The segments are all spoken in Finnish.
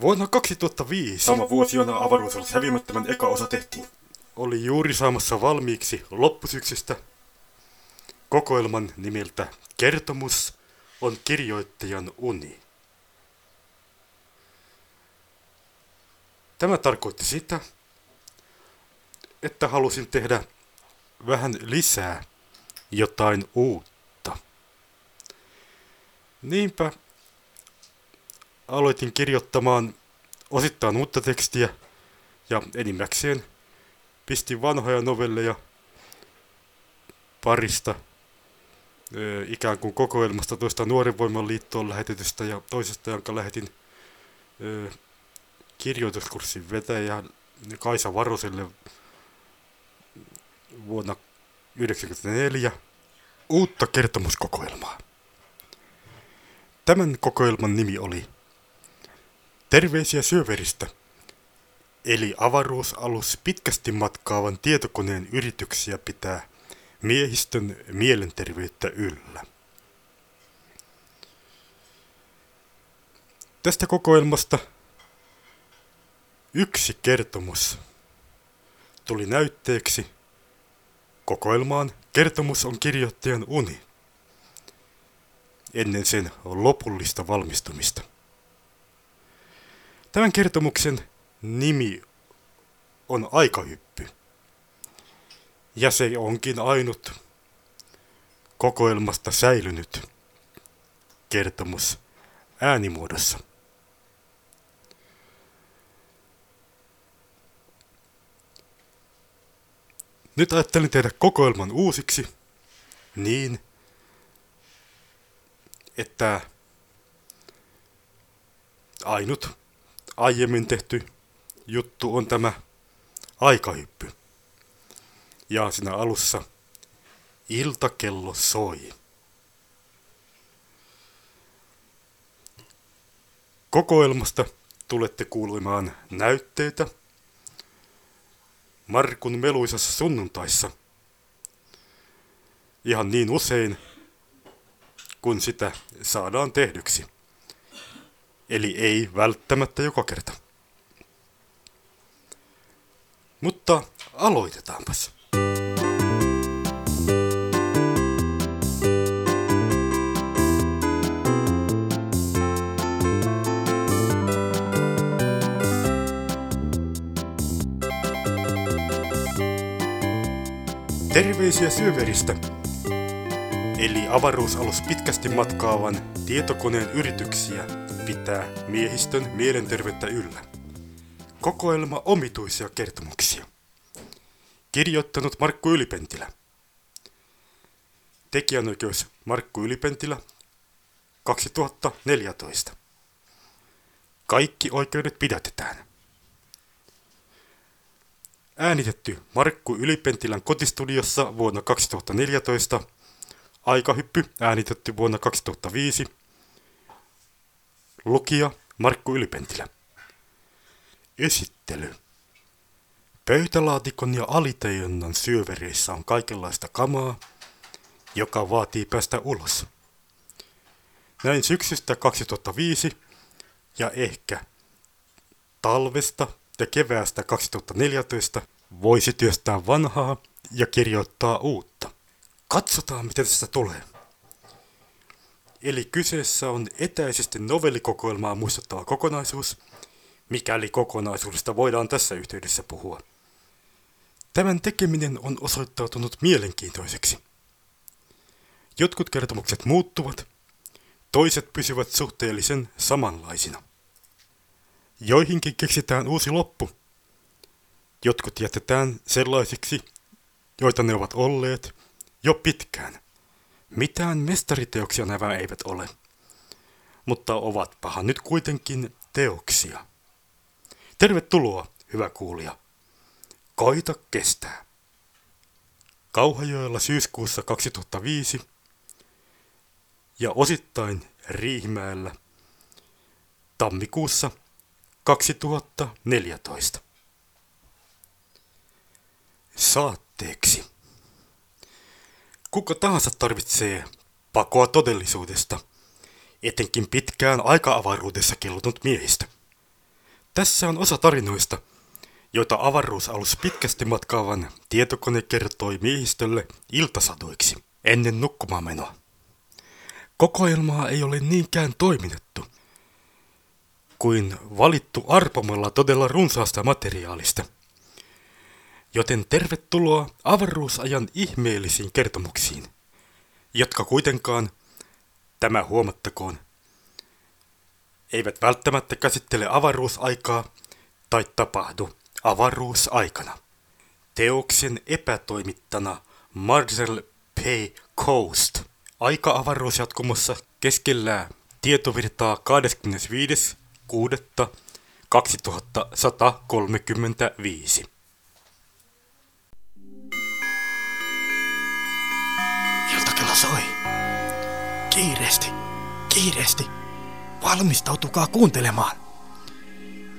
Vuonna 2005 Sama vuosi, jona avaruusalus häviämättömän eka osa tehtiin. oli juuri saamassa valmiiksi loppusyksystä kokoelman nimeltä Kertomus on kirjoittajan uni. Tämä tarkoitti sitä, että halusin tehdä vähän lisää jotain uutta. Niinpä aloitin kirjoittamaan osittain uutta tekstiä ja enimmäkseen pistin vanhoja novelleja parista ikään kuin kokoelmasta toista Nuoren Voiman liittoon lähetetystä ja toisesta, jonka lähetin kirjoituskurssin vetäjä Kaisa Varoselle vuonna 1994 uutta kertomuskokoelmaa. Tämän kokoelman nimi oli Terveisiä syöveristä, eli avaruusalus pitkästi matkaavan tietokoneen yrityksiä pitää miehistön mielenterveyttä yllä. Tästä kokoelmasta yksi kertomus tuli näytteeksi kokoelmaan Kertomus on kirjoittajan uni ennen sen lopullista valmistumista. Tämän kertomuksen nimi on Aikahyppy. Ja se onkin ainut kokoelmasta säilynyt kertomus äänimuodossa. Nyt ajattelin tehdä kokoelman uusiksi niin, että ainut aiemmin tehty juttu on tämä aikahyppy. Ja siinä alussa iltakello soi. Kokoelmasta tulette kuulemaan näytteitä Markun meluisassa sunnuntaissa. Ihan niin usein, kun sitä saadaan tehdyksi. Eli ei välttämättä joka kerta. Mutta aloitetaanpas. Terveisiä syöveristä, eli avaruusalus pitkästi matkaavan tietokoneen yrityksiä pitää miehistön mielenterveyttä yllä. Kokoelma omituisia kertomuksia. Kirjoittanut Markku Ylipentilä. Tekijänoikeus Markku Ylipentilä 2014. Kaikki oikeudet pidätetään. Äänitetty Markku Ylipentilän kotistudiossa vuonna 2014. Aikahyppy äänitetty vuonna 2005. Lukija Markku Ylipentilä. Esittely. Pöytälaatikon ja alitajonnan syövereissä on kaikenlaista kamaa, joka vaatii päästä ulos. Näin syksystä 2005 ja ehkä talvesta ja keväästä 2014 voisi työstää vanhaa ja kirjoittaa uutta. Katsotaan, miten tästä tulee. Eli kyseessä on etäisesti novellikokoelmaa muistuttava kokonaisuus, mikäli kokonaisuudesta voidaan tässä yhteydessä puhua. Tämän tekeminen on osoittautunut mielenkiintoiseksi. Jotkut kertomukset muuttuvat, toiset pysyvät suhteellisen samanlaisina. Joihinkin keksitään uusi loppu. Jotkut jätetään sellaisiksi, joita ne ovat olleet jo pitkään. Mitään mestariteoksia nämä eivät ole, mutta ovatpahan nyt kuitenkin teoksia. Tervetuloa, hyvä kuulija. Koita kestää. Kauhajoella syyskuussa 2005 ja osittain Riihimäellä tammikuussa 2014. Saatteeksi. Kuka tahansa tarvitsee pakoa todellisuudesta, etenkin pitkään aika-avaruudessa kellutunut miehistä. Tässä on osa tarinoista, joita avaruusalus pitkästi matkaavan tietokone kertoi miehistölle iltasadoiksi ennen nukkumaanmenoa. Kokoelmaa ei ole niinkään toimitettu kuin valittu arpomalla todella runsaasta materiaalista. Joten tervetuloa avaruusajan ihmeellisiin kertomuksiin, jotka kuitenkaan, tämä huomattakoon, eivät välttämättä käsittele avaruusaikaa tai tapahdu avaruusaikana. Teoksen epätoimittana Marcel P. Coast. Aika-avaruusjatkumossa keskellä tietovirtaa 25.6.2135. soi. Kiireesti, kiireesti. Valmistautukaa kuuntelemaan.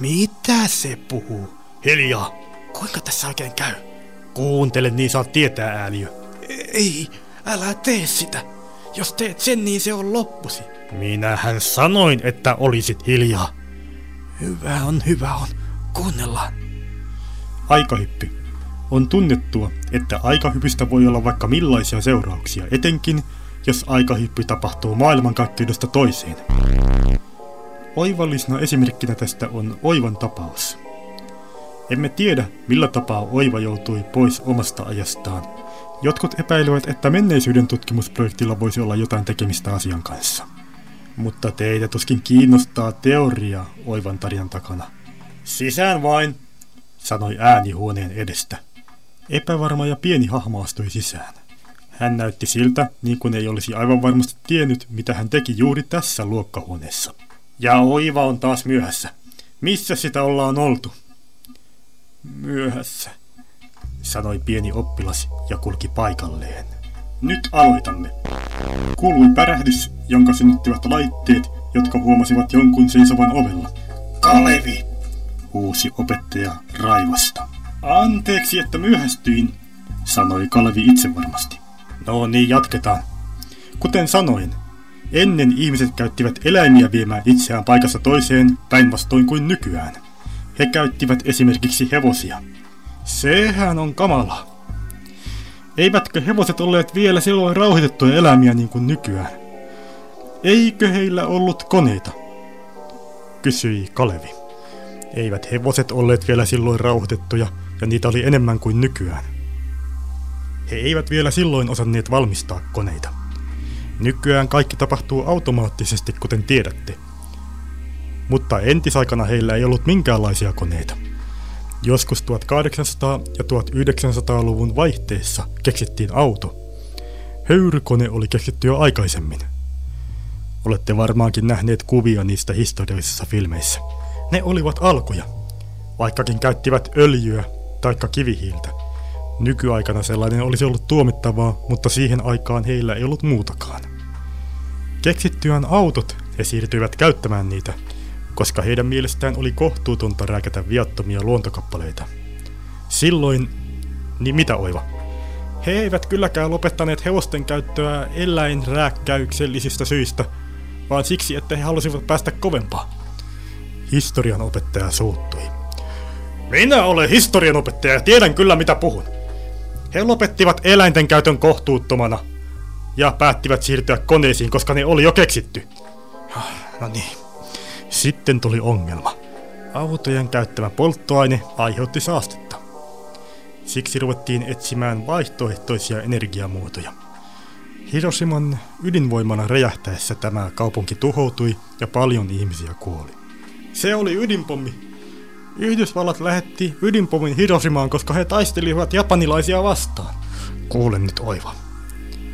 Mitä se puhuu? Hiljaa. Kuinka tässä oikein käy? Kuuntele, niin saat tietää ääliö. Ei, älä tee sitä. Jos teet sen, niin se on loppusi. Minähän sanoin, että olisit hiljaa. Hyvä on, hyvä on. Kuunnellaan. Aikahyppy. On tunnettua, että aikahypystä voi olla vaikka millaisia seurauksia, etenkin jos aikahyppy tapahtuu maailmankaikkeudesta toiseen. Oivallisena esimerkkinä tästä on Oivan tapaus. Emme tiedä, millä tapaa Oiva joutui pois omasta ajastaan. Jotkut epäilevät, että menneisyyden tutkimusprojektilla voisi olla jotain tekemistä asian kanssa. Mutta teitä tuskin kiinnostaa teoria Oivan tarinan takana. Sisään vain, sanoi ääni huoneen edestä. Epävarma ja pieni hahmo astui sisään. Hän näytti siltä, niin kuin ei olisi aivan varmasti tiennyt, mitä hän teki juuri tässä luokkahuoneessa. Ja Oiva on taas myöhässä. Missä sitä ollaan oltu? Myöhässä, sanoi pieni oppilas ja kulki paikalleen. Nyt aloitamme. Kuului pärähdys, jonka synnyttivät laitteet, jotka huomasivat jonkun seisovan ovella. Kalevi! huusi opettaja raivasta. Anteeksi, että myöhästyin, sanoi Kalevi itsevarmasti. No niin, jatketaan. Kuten sanoin, ennen ihmiset käyttivät eläimiä viemään itseään paikassa toiseen päinvastoin kuin nykyään. He käyttivät esimerkiksi hevosia. Sehän on kamala. Eivätkö hevoset olleet vielä silloin rauhoitettuja eläimiä niin kuin nykyään? Eikö heillä ollut koneita? Kysyi Kalevi. Eivät hevoset olleet vielä silloin rauhoitettuja, ja niitä oli enemmän kuin nykyään. He eivät vielä silloin osanneet valmistaa koneita. Nykyään kaikki tapahtuu automaattisesti, kuten tiedätte. Mutta entisaikana heillä ei ollut minkäänlaisia koneita. Joskus 1800- ja 1900-luvun vaihteessa keksittiin auto. Höyrykone oli keksitty jo aikaisemmin. Olette varmaankin nähneet kuvia niistä historiallisissa filmeissä. Ne olivat alkuja, vaikkakin käyttivät öljyä taikka kivihiiltä. Nykyaikana sellainen olisi ollut tuomittavaa, mutta siihen aikaan heillä ei ollut muutakaan. Keksittyään autot he siirtyivät käyttämään niitä, koska heidän mielestään oli kohtuutonta rääkätä viattomia luontokappaleita. Silloin, niin mitä oiva? He eivät kylläkään lopettaneet hevosten käyttöä eläinrääkkäyksellisistä syistä, vaan siksi, että he halusivat päästä kovempaa. Historian opettaja suuttui. Minä olen historian opettaja ja tiedän kyllä mitä puhun. He lopettivat eläinten käytön kohtuuttomana ja päättivät siirtyä koneisiin, koska ne oli jo keksitty. No niin. Sitten tuli ongelma. Autojen käyttämä polttoaine aiheutti saastetta. Siksi ruvettiin etsimään vaihtoehtoisia energiamuotoja. Hiroshiman ydinvoimana räjähtäessä tämä kaupunki tuhoutui ja paljon ihmisiä kuoli. Se oli ydinpommi. Yhdysvallat lähetti ydinpommin Hiroshimaan, koska he taistelivat japanilaisia vastaan. Kuulen nyt oiva.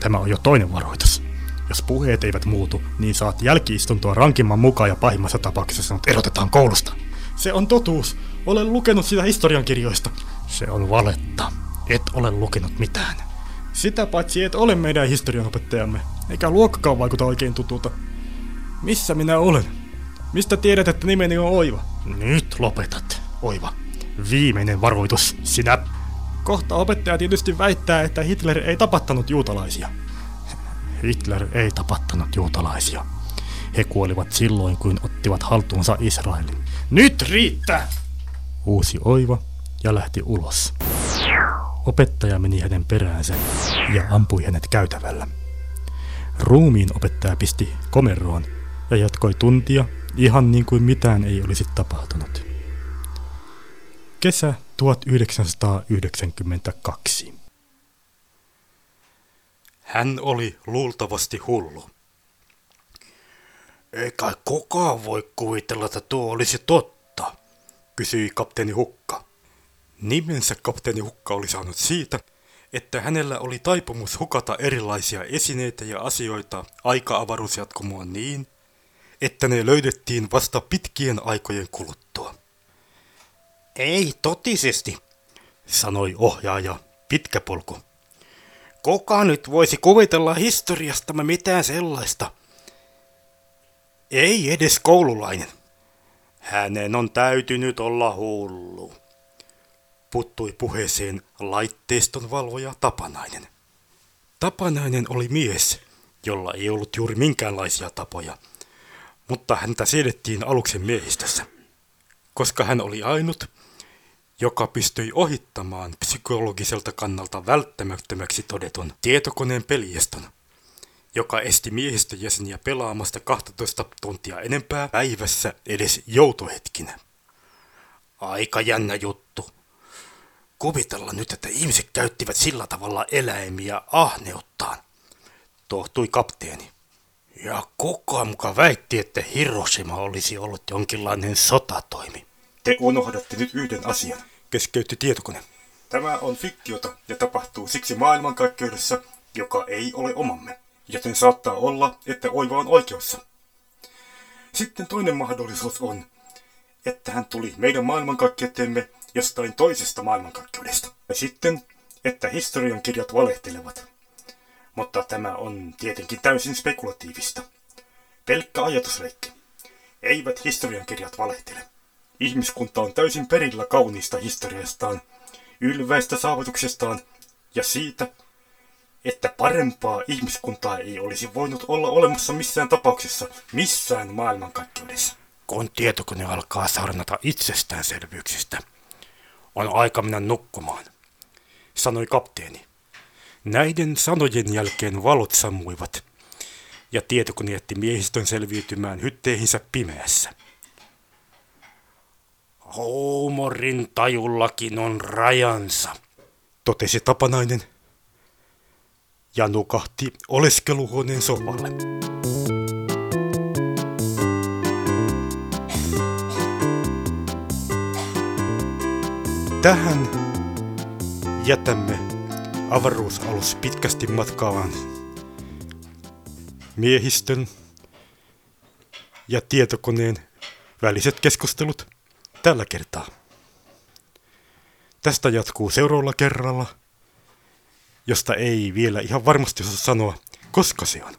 Tämä on jo toinen varoitus. Jos puheet eivät muutu, niin saat jälkiistuntoa rankimman mukaan ja pahimmassa tapauksessa sanot erotetaan koulusta. Se on totuus. Olen lukenut sitä historiankirjoista. Se on valetta. Et ole lukenut mitään. Sitä paitsi et ole meidän historianopettajamme, eikä luokkakaan vaikuta oikein tutulta. Missä minä olen? Mistä tiedät, että nimeni on Oiva? Nyt lopetat, Oiva. Viimeinen varoitus, sinä. Kohta opettaja tietysti väittää, että Hitler ei tapattanut juutalaisia. Hitler ei tapattanut juutalaisia. He kuolivat silloin, kun ottivat haltuunsa Israelin. Nyt riittää! Uusi Oiva ja lähti ulos. Opettaja meni hänen peräänsä ja ampui hänet käytävällä. Ruumiin opettaja pisti komeroon ja jatkoi tuntia ihan niin kuin mitään ei olisi tapahtunut. Kesä 1992. Hän oli luultavasti hullu. Eikä kukaan voi kuvitella, että tuo olisi totta, kysyi kapteeni Hukka. Nimensä kapteeni Hukka oli saanut siitä, että hänellä oli taipumus hukata erilaisia esineitä ja asioita aika-avaruusjatkumoon niin, että ne löydettiin vasta pitkien aikojen kuluttua. Ei totisesti, sanoi ohjaaja Pitkäpolku. Kuka nyt voisi kuvitella historiastamme mitään sellaista? Ei edes koululainen. Hänen on täytynyt olla hullu. Puttui puheeseen laitteiston valvoja Tapanainen. Tapanainen oli mies, jolla ei ollut juuri minkäänlaisia tapoja, mutta häntä siedettiin aluksen miehistössä, koska hän oli ainut, joka pystyi ohittamaan psykologiselta kannalta välttämättömäksi todetun tietokoneen pelieston, joka esti miehistöjäseniä pelaamasta 12 tuntia enempää päivässä edes joutohetkinä. Aika jännä juttu. Kuvitella nyt, että ihmiset käyttivät sillä tavalla eläimiä ahneuttaan, tohtui kapteeni. Ja kukaan muka väitti, että Hiroshima olisi ollut jonkinlainen sotatoimi. Te unohdatte nyt yhden asian. Keskeytti tietokone. Tämä on fiktiota ja tapahtuu siksi maailmankaikkeudessa, joka ei ole omamme. Joten saattaa olla, että Oiva on oikeassa. Sitten toinen mahdollisuus on, että hän tuli meidän maailmankaikkeuteemme jostain toisesta maailmankaikkeudesta. Ja sitten, että historiankirjat valehtelevat. Mutta tämä on tietenkin täysin spekulatiivista. Pelkkä ajatusleikki. Eivät historiankirjat valehtele. Ihmiskunta on täysin perillä kauniista historiastaan, ylväistä saavutuksestaan ja siitä, että parempaa ihmiskuntaa ei olisi voinut olla olemassa missään tapauksessa, missään maailmankaikkeudessa. Kun tietokone alkaa sarnata itsestäänselvyyksistä, on aika mennä nukkumaan, sanoi kapteeni. Näiden sanojen jälkeen valot sammuivat, ja tietokone jätti miehistön selviytymään hytteihinsä pimeässä. Huumorin tajullakin on rajansa, totesi tapanainen ja nukahti oleskeluhuoneen sohvalle. Tähän jätämme avaruusalus pitkästi matkaavan miehistön ja tietokoneen väliset keskustelut tällä kertaa. Tästä jatkuu seuraavalla kerralla, josta ei vielä ihan varmasti osaa sanoa, koska se on.